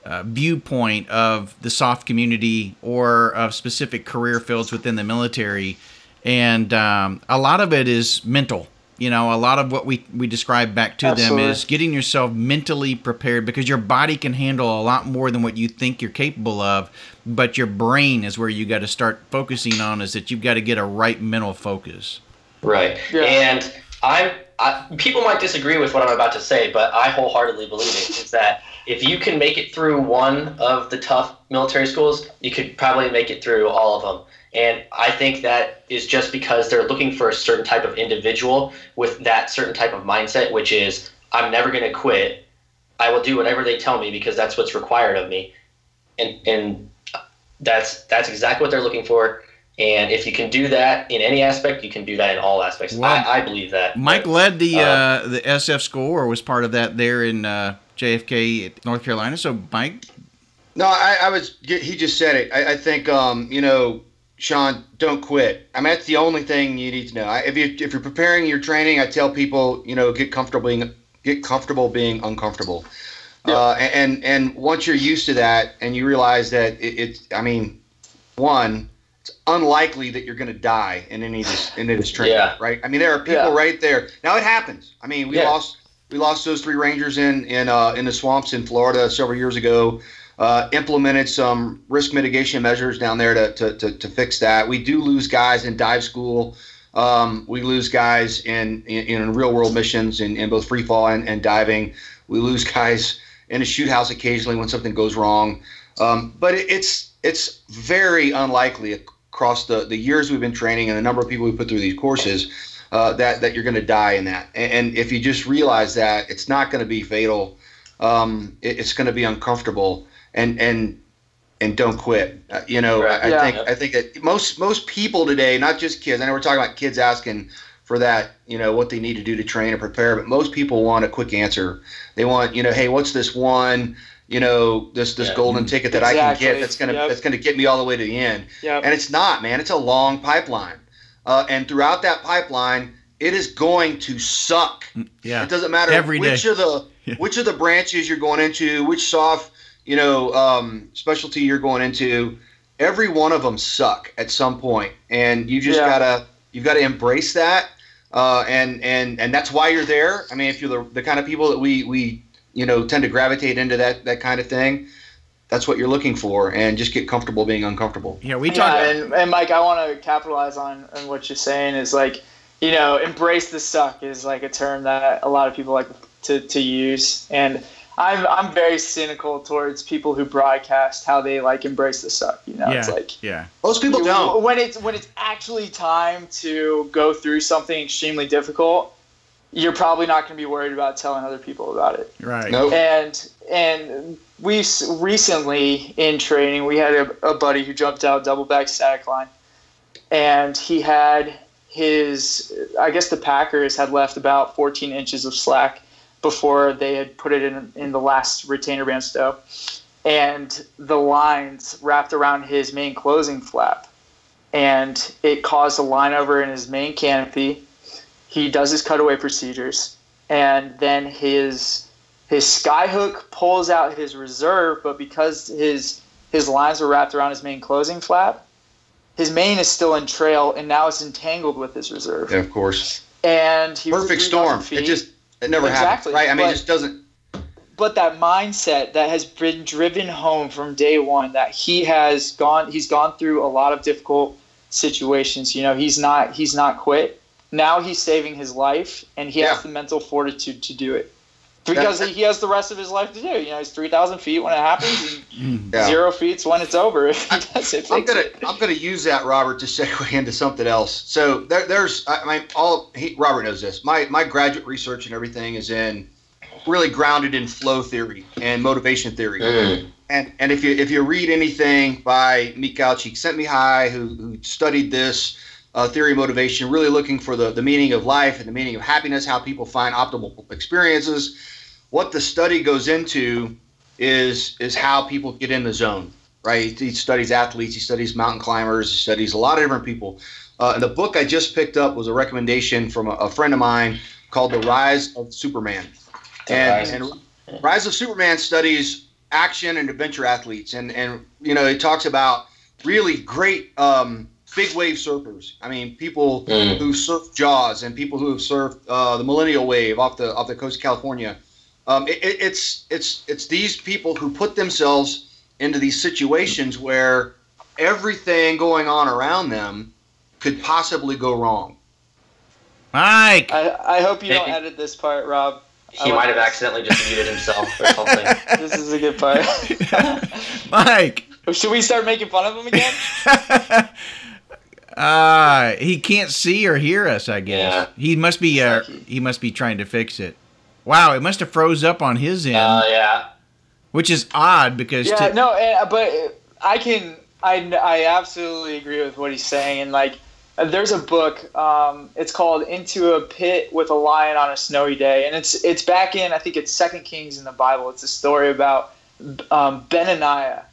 uh, viewpoint of the SOF community or of specific career fields within the military and um, a lot of it is mental you know a lot of what we we describe back to Absolutely. them is getting yourself mentally prepared because your body can handle a lot more than what you think you're capable of but your brain is where you got to start focusing on is that you've got to get a right mental focus right yeah. and i'm I, people might disagree with what i'm about to say but i wholeheartedly believe it is that if you can make it through one of the tough military schools you could probably make it through all of them and I think that is just because they're looking for a certain type of individual with that certain type of mindset, which is I'm never going to quit. I will do whatever they tell me because that's what's required of me. And and that's that's exactly what they're looking for. And if you can do that in any aspect, you can do that in all aspects. Well, I, I, believe that. Mike led the uh, uh, the SF school or was part of that there in uh, JFK, North Carolina. So Mike. No, I, I was. He just said it. I, I think um, you know Sean, don't quit. I mean, that's the only thing you need to know. If you if you're preparing your training, I tell people, you know, get comfortable being get comfortable being uncomfortable. Yeah. Uh, and and once you're used to that, and you realize that it, it's, I mean, one, it's unlikely that you're going to die in any of this in this training, yeah. right? I mean, there are people yeah. right there. Now it happens. I mean, we lost we lost those three Rangers in in uh, in the swamps in Florida several years ago uh, implemented some risk mitigation measures down there to, to, to, to, fix that. We do lose guys in dive school. Um, we lose guys in, in, in, real world missions in, in both free fall and, and diving. We lose (laughs) guys in a shoot house occasionally when something goes wrong. Um, but it, it's it's very unlikely across the, the years we've been training and the number of people we put through these courses uh, that, that you're going to die in that. And, and, if you just realize that, it's not going to be fatal. Um, it, it's going to be uncomfortable and and and don't quit. Uh, you know, right. I, yeah. think I think that most most people today, not just kids. I know we're talking about kids asking for that, you know, what they need to do to train and prepare, but most people want a quick answer. They want, you know, hey, what's this one, you know, this this yeah. golden ticket that exactly. I can get that's gonna yep. that's gonna get me all the way to the end. Yep. And it's not, man. It's a long pipeline, uh, and throughout that pipeline, it is going to suck. Mm, yeah, it doesn't matter Every which day. of the (laughs) yeah. which of the branches you're going into, which SOF you know, um, specialty you're going into, every one of them suck at some point, and you just yeah. gotta you've got to embrace that. uh, and and and that's why you're there. I mean, if you're the, the kind of people that we we you know tend to gravitate into that that kind of thing, that's what you're looking for, and just get comfortable being uncomfortable. Yeah, we talk. Yeah, and, and Mike, I want to capitalize on, on what you're saying is like, you know, embrace the suck is like a term that a lot of people like to, to use, and I'm I'm very cynical towards people who broadcast how they like embrace the suck. You know, yeah, it's like yeah, most people don't. When it's when it's actually time to go through something extremely difficult, you're probably not going to be worried about telling other people about it. right. Nope. And and we s- recently in training we had a, a buddy who jumped out double back static line, and he had his I guess the Packers had left about 14 inches of slack before they had put it in in the last retainer band stow, and the lines wrapped around his main closing flap, and it caused a line over in his main canopy. He does his cutaway procedures, and then his his skyhook pulls out his reserve, but because his his lines were wrapped around his main closing flap, his main is still in trail, and now it's entangled with his reserve. Yeah, of course. And Perfect 3,000 storm. It just it never Exactly, happens, right? I mean, but- it just doesn't. but that mindset that has been driven home from day one that he has gone he's gone through a lot of difficult situations you know he's not he's not quit now he's saving his life and he Yeah. has the mental fortitude to do it because he has the rest of his life to do you know he's 3000 feet when it happens and Yeah. zero feet when it's over (laughs) if he doesn't I'm gonna it. I'm gonna use that Robert to segue (laughs) into something else. So there, there's I mean all he, Robert knows this. My my graduate research and everything is in really grounded in flow theory and motivation theory. Mm. And and if you if you read anything by Mihaly Csikszentmihalyi, who who studied this uh, theory motivation, really looking for the the meaning of life and the meaning of happiness, how people find optimal experiences. What the study goes into is is how people get in the zone. Right? He studies athletes, he studies mountain climbers, he studies a lot of different people. Uh, and the book I just picked up was a recommendation from a, a friend of mine called The Rise of Superman. And, Rise. and Rise of Superman studies action and adventure athletes, and and you know it talks about really great um, big wave surfers. I mean, people Mm. who surf Jaws and people who have surfed uh, the Millennium Wave off the off the coast of California. Um, it, it, it's it's it's these people who put themselves into these situations where everything going on around them could possibly go wrong. Mike. I, I hope you don't Maybe. edit this part rob He like might have this. accidentally just muted himself or something. (laughs) this is a good part (laughs) Mike. should we start making fun of him again (laughs) uh, he can't see or hear us. I guess Yeah. he must be. Uh, he must be trying to fix it. Wow, it must have froze up on his end, Uh, yeah. which is odd because Yeah, to- no, and, but I can, I, I absolutely agree with what he's saying. And like, uh, there's a book. Um, it's called "Into a Pit with a Lion on a Snowy Day," and it's it's back in I think it's Second Kings in the Bible. It's a story about um, Benaiah,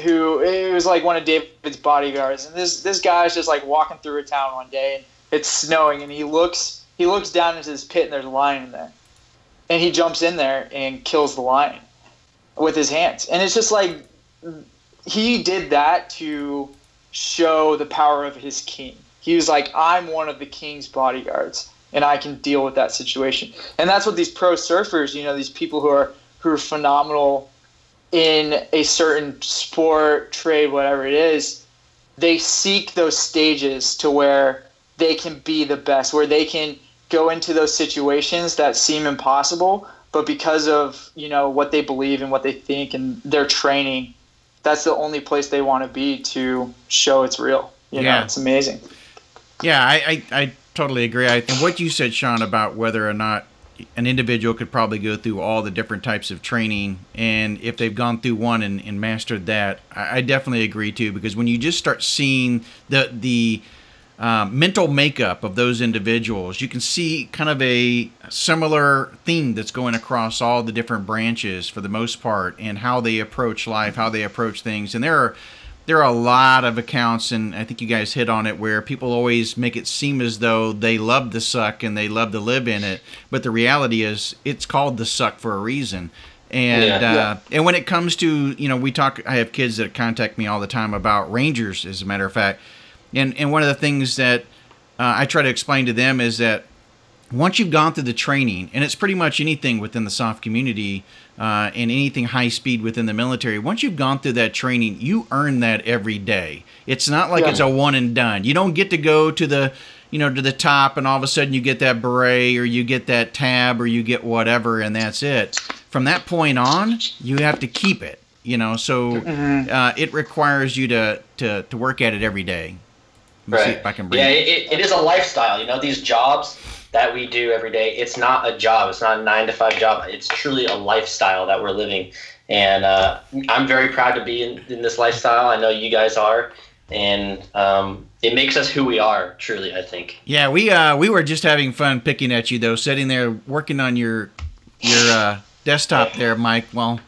who it was like one of David's bodyguards, and this this guy's just like walking through a town one day, and it's snowing, and he looks he looks down into this pit, and there's a lion in there, and he jumps in there and kills the lion with his hands, and it's just like he did that to show the power of his king. He was like, I'm one of the king's bodyguards, and I can deal with that situation. And that's what these pro surfers, you know, these people who are who are phenomenal in a certain sport, trade, whatever it is, they seek those stages to where they can be the best, where they can go into those situations that seem impossible, but because of, you know, what they believe and what they think and their training, that's the only place they want to be to show it's real. You Yeah. know, it's amazing. Yeah, I, I, I totally agree. I, and what you said, Sean, about whether or not an individual could probably go through all the different types of training, and if they've gone through one and, and mastered that, I, I definitely agree too. Because when you just start seeing the the um, mental makeup of those individuals, you can see kind of a similar theme that's going across all the different branches for the most part, and how they approach life, how they approach things. And there are there are a lot of accounts, and I think you guys hit on it, where people always make it seem as though they love the suck and they love to live in it, but the reality is it's called the suck for a reason. And Yeah. uh, Yeah. and when it comes to you know we talk, I have kids that contact me all the time about rangers, as a matter of fact, and and one of the things that uh, I try to explain to them is that once you've gone through the training, and it's pretty much anything within the SOF community uh, and anything high speed within the military, once you've gone through that training, you earn that every day. It's not like yeah. it's a one and done. You don't get to go to the you know to the top and all of a sudden you get that beret or you get that tab or you get whatever and that's it. From that point on, you have to keep it. You know, so mm-hmm. uh, it requires you to, to to work at it every day. right. I can yeah, it, it is a lifestyle. You know, these jobs that we do every day. It's not a job. It's not a nine to five job. It's truly a lifestyle that we're living. And uh, I'm very proud to be in, in, this lifestyle. I know you guys are. And um, it makes us who we are, truly, I think. Yeah, we uh, we were just having fun picking at you, though, sitting there working on your your uh, desktop there, Mike. Well,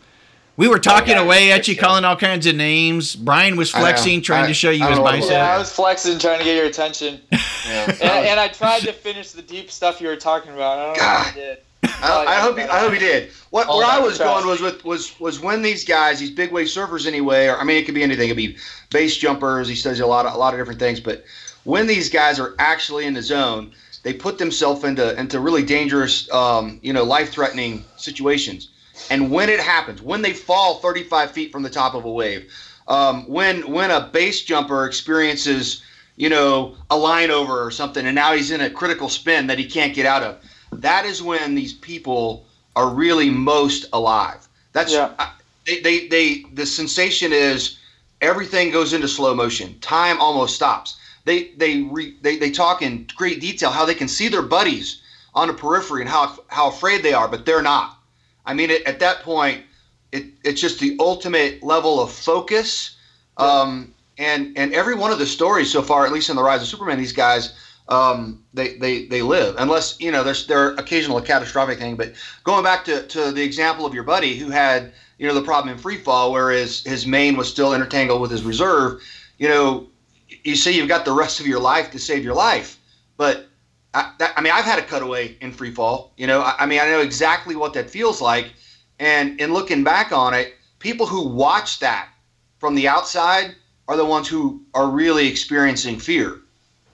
we were talking oh, away at you, calling all kinds of names. Brian was flexing, trying I, to show you his bicep. Yeah, I was flexing, trying to get your attention. (laughs) yeah. and, and, I tried to finish the deep stuff you were talking about. I don't God. know if I did. I, I, hope he, I hope he did. What where I was going was with was was when these guys, these big wave surfers anyway, or I mean it could be anything. It could be base jumpers. He says a lot of, a lot of different things, but when these guys are actually in the zone, they put themselves into into really dangerous, um, you know, life threatening situations. And when it happens, when they fall 35 feet from the top of a wave, um, when when a base jumper experiences, you know, a line over or something, and now he's in a critical spin that he can't get out of, that is when these people are really most alive. That's yeah. they, they they the sensation is everything goes into slow motion. Time almost stops. They they re, they they talk in great detail how they can see their buddies on the periphery and how how afraid they are, but they're not I mean, it, at that point, it, it's just the ultimate level of focus. Um, and and every one of the stories so far, at least in the Rise of Superman, these guys um, they, they they live unless you know there's there are occasional catastrophic thing. But going back to, to the example of your buddy who had you know the problem in free fall where his his main was still intertangled with his reserve, you know, you say you've got the rest of your life to save your life, but I, that, I mean, I've had a cutaway in free fall. You know, I, I, mean, I know exactly what that feels like. And in looking back on it, people who watch that from the outside are the ones who are really experiencing fear.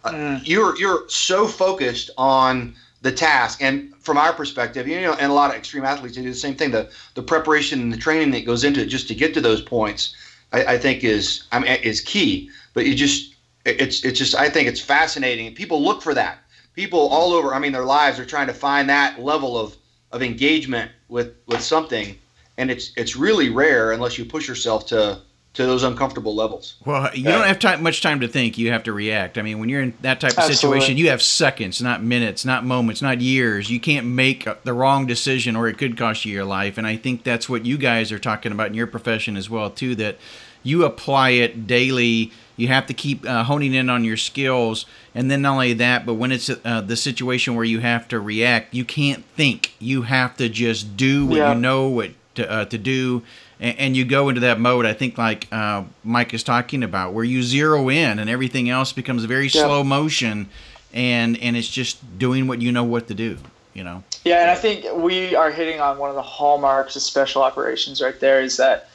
Uh, mm. you're you're so focused on the task, and from our perspective, you know, and a lot of extreme athletes they do the same thing. The the preparation and the training that goes into it just to get to those points, I, I think is I mean is key. But you just it's it's just I think it's fascinating. People look for that people all over, I mean, their lives are trying to find that level of, of engagement with, with something. And it's, it's really rare unless you push yourself to, to those uncomfortable levels. Well, you don't have time, much time to think. You have to react. I mean, when you're in that type of Absolutely. situation, you have seconds, not minutes, not moments, not years. You can't make the wrong decision, or it could cost you your life. And I think that's what you guys are talking about in your profession as well, too. That you apply it daily. You have to keep uh, honing in on your skills, and then not only that, but when it's uh, the situation where you have to react, you can't think. You have to just do what yeah. you know what to uh, to do, and, and, you go into that mode. I think like uh, Mike is talking about, where you zero in, and everything else becomes very yeah. slow motion, and and it's just doing what you know what to do. You know. Yeah, and I think we are hitting on one of the hallmarks of special operations right there. Is that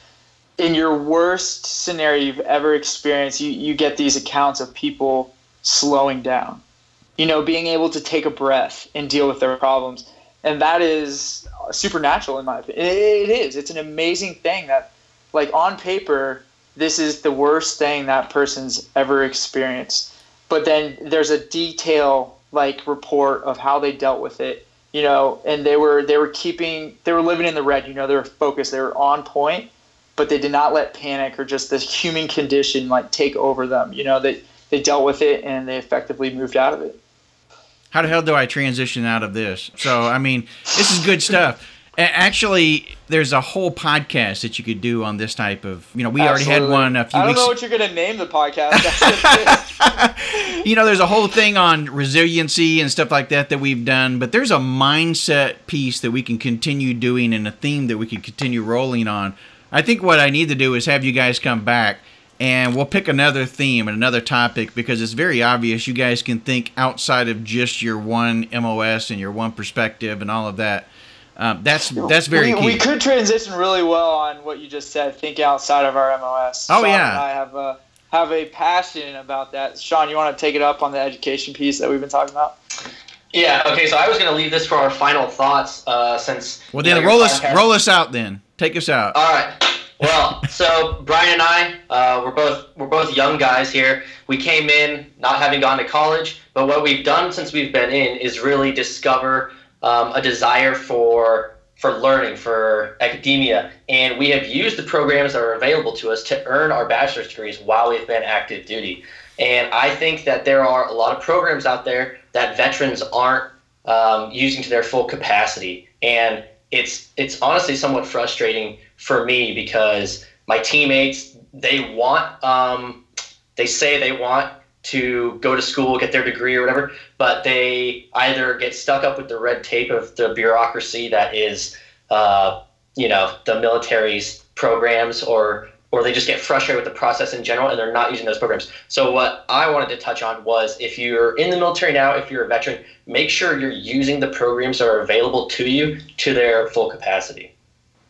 in your worst scenario you've ever experienced, you, you get these accounts of people slowing down, you know, being able to take a breath and deal with their problems. And that is supernatural in my opinion. It is. It's an amazing thing that, like, on paper, this is the worst thing that person's ever experienced. But then there's a detail, like, report of how they dealt with it, you know, and they were, they were keeping, they were living in the red, you know, they were focused, they were on point but they did not let panic or just this human condition like take over them. You know, they they dealt with it and they effectively moved out of it. How the hell do I transition out of this? So, I mean, this is good stuff. Actually, there's a whole podcast that you could do on this type of. You know, we Absolutely. already had one a few. I don't weeks. know what you're going to name the podcast. (laughs) (laughs) you know, there's a whole thing on resiliency and stuff like that that we've done, but there's a mindset piece that we can continue doing and a theme that we can continue rolling on I think what I need to do is have you guys come back and we'll pick another theme and another topic because it's very obvious you guys can think outside of just your one MOS and your one perspective and all of that. Um, that's that's very we, key. We could transition really well on what you just said. Think outside of our MOS. Oh Sean yeah, I have a have a passion about that. Sean, you want to take it up on the education piece that we've been talking about? Yeah. Okay. So I was going to leave this for our final thoughts, uh, since. Well, then roll us roll us out. Then take us out. All right. Well, so Brian and I, uh, we're both we're both young guys here. We came in not having gone to college, but what we've done since we've been in is really discover um, a desire for for learning, for academia, and we have used the programs that are available to us to earn our bachelor's degrees while we've been active duty. And I think that there are a lot of programs out there that veterans aren't um, using to their full capacity, and it's it's honestly somewhat frustrating for me because my teammates they want um, they say they want to go to school, get their degree or whatever, but they either get stuck up with the red tape of the bureaucracy that is, uh, you know, the military's programs, or or they just get frustrated with the process in general and they're not using those programs. So what I wanted to touch on was if you're in the military now, if you're a veteran, make sure you're using the programs that are available to you to their full capacity.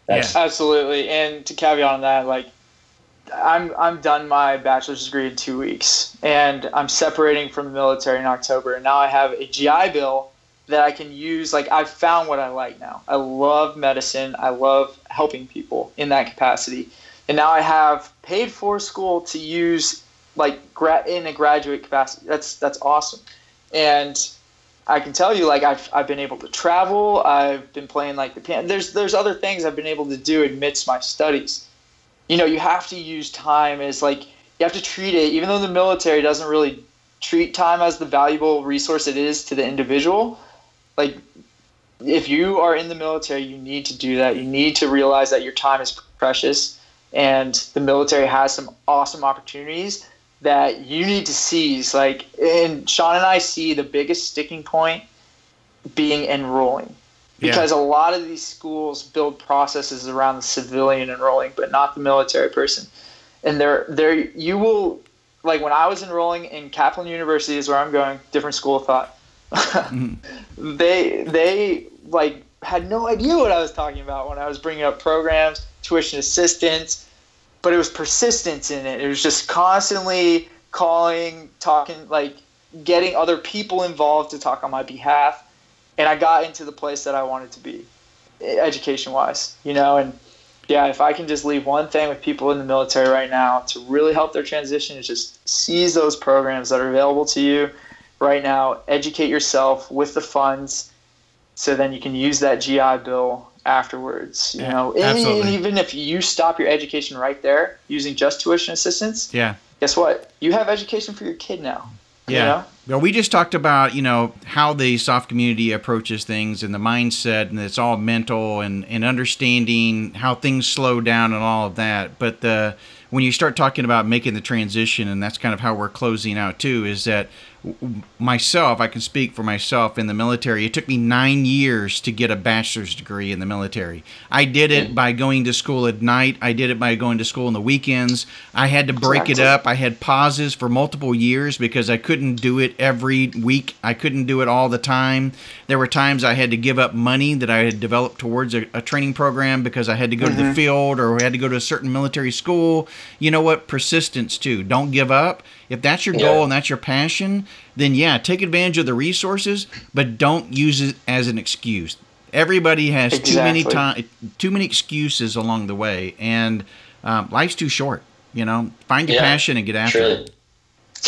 That's yeah. absolutely. And to caveat on that, like I'm I'm done my bachelor's degree in two weeks, and I'm separating from the military in October. And now I have a GI Bill that I can use. Like I've found what I like now. I love medicine. I love helping people in that capacity. And now I have paid for school to use like gra- in a graduate capacity. That's that's awesome. And I can tell you, like I've I've been able to travel. I've been playing like the piano. There's there's other things I've been able to do amidst my studies you know, you have to use time as like you have to treat it, even though the military doesn't really treat time as the valuable resource it is to the individual. Like, if you are in the military, you need to do that. You need to realize that your time is precious, and the military has some awesome opportunities that you need to seize. Like, and Sean and I see the biggest sticking point being enrolling because yeah. a lot of these schools build processes around the civilian enrolling, but not the military person. And there, there, you will like when I was enrolling in Kaplan University is where I'm going. Different school of thought. mm-hmm. (laughs) They, they like had no idea what I was talking about when I was bringing up programs, tuition assistance, but it was persistence in it. It was just constantly calling, talking, like getting other people involved to talk on my behalf and I got into the place that I wanted to be, education wise, you know. And yeah, if I can just leave one thing with people in the military right now to really help their transition, is just seize those programs that are available to you right now. Educate yourself with the funds, so then you can use that GI Bill afterwards. You yeah, know, and, even if you stop your education right there using just tuition assistance, yeah, guess what? You have education for your kid now. Yeah. You know? Well, we just talked about you know how the SOF community approaches things and the mindset, and it's all mental and and understanding how things slow down and all of that. But the when you start talking about making the transition, and that's kind of how we're closing out too, is that myself, I can speak for myself in the military. It took me nine years to get a bachelor's degree in the military. I did it by going to school at night. I did it by going to school on the weekends. I had to break exactly. it up. I had pauses for multiple years because I couldn't do it every week. I couldn't do it all the time. There were times I had to give up money that I had developed towards a, a training program because I had to go mm-hmm. to the mm-hmm. field or I had to go to a certain military school. You know what? Persistence too. Don't give up. If that's your goal yeah. and that's your passion, then yeah, take advantage of the resources, but don't use it as an excuse. Everybody has exactly. too many time, too many excuses along the way, and um, life's too short. You know, find your yeah, passion and get after it.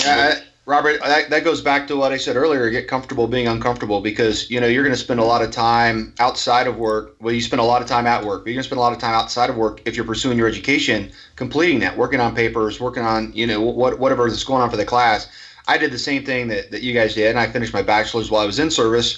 Yeah, Robert, that, that goes back to what I said earlier. Get comfortable being uncomfortable because you know you're going to spend a lot of time outside of work. Well, you spend a lot of time at work, but you're going to spend a lot of time outside of work if you're pursuing your education, completing that, working on papers, working on you know what whatever is going on for the class. I did the same thing that, that you guys did, and I finished my bachelor's while I was in service,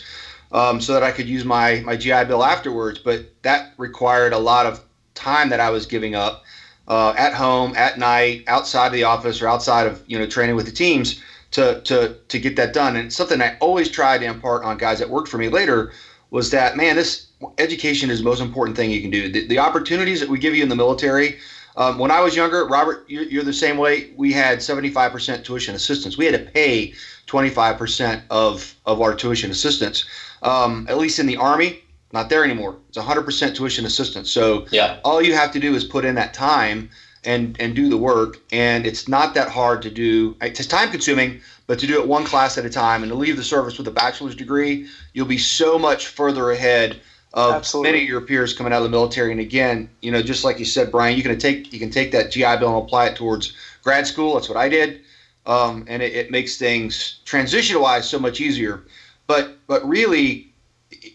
um, so that I could use my my GI Bill afterwards. But that required a lot of time that I was giving up uh, at home, at night, outside of the office, or outside of you know training with the teams to to to get that done. And something I always tried to impart on guys that worked for me later was that man, this education is the most important thing you can do. The, the opportunities that we give you in the military um, when I was younger, Robert, you're, you're, the same way. We had 75% tuition assistance. We had to pay 25% of, of our tuition assistance. Um, at least in the Army, not there anymore. It's 100% tuition assistance. So yeah. all you have to do is put in that time and and do the work. And it's not that hard to do. It's time consuming, but to do it one class at a time and to leave the service with a bachelor's degree, you'll be so much further ahead of Absolutely. many of your peers coming out of the military. And again, you know, just like you said, Brian, you can take you can take that GI Bill and apply it towards grad school. That's what I did, um, and it, it makes things transition wise so much easier. But but really,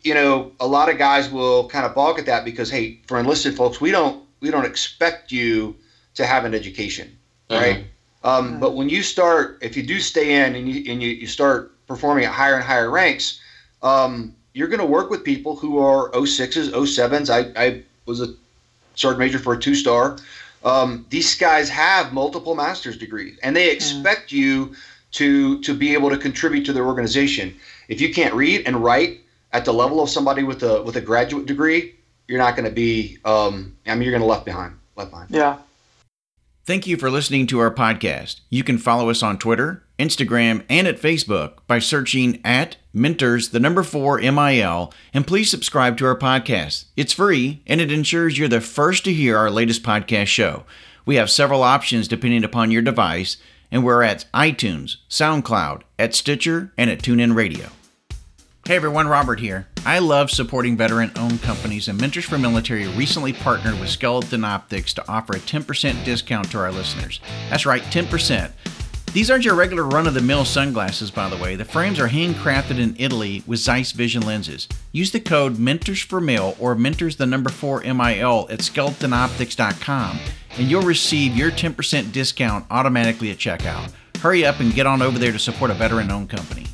you know, a lot of guys will kind of balk at that because hey, for enlisted folks, we don't we don't expect you to have an education, mm-hmm. right? Um, mm-hmm. But when you start, if you do stay in and you and you, you start performing at higher and higher ranks, um, you're going to work with people who are 06s, 07s. I, I was a sergeant major for a two star. Um, these guys have multiple master's degrees, and they expect mm. you to to be able to contribute to their organization. If you can't read and write at the level of somebody with a with a graduate degree, you're not going to be. Um, I mean, you're going to left behind. Left behind. Yeah. Thank you for listening to our podcast. You can follow us on Twitter, Instagram, and at Facebook by searching at Mentors, the number four MIL, and please subscribe to our podcast. It's free and it ensures you're the first to hear our latest podcast show. We have several options depending upon your device, and we're at iTunes, SoundCloud, at Stitcher, and at TuneIn Radio. Hey everyone, Robert here. I love supporting veteran owned companies, and Mentors for Military recently partnered with Skeleton Optics to offer a 10% discount to our listeners. That's right, 10%. These aren't your regular run of the mill sunglasses, by the way. The frames are handcrafted in Italy with Zeiss Vision lenses. Use the code Mentors for Mill or Mentors the number 4 MIL at skeletonoptics.com and you'll receive your 10% discount automatically at checkout. Hurry up and get on over there to support a veteran owned company.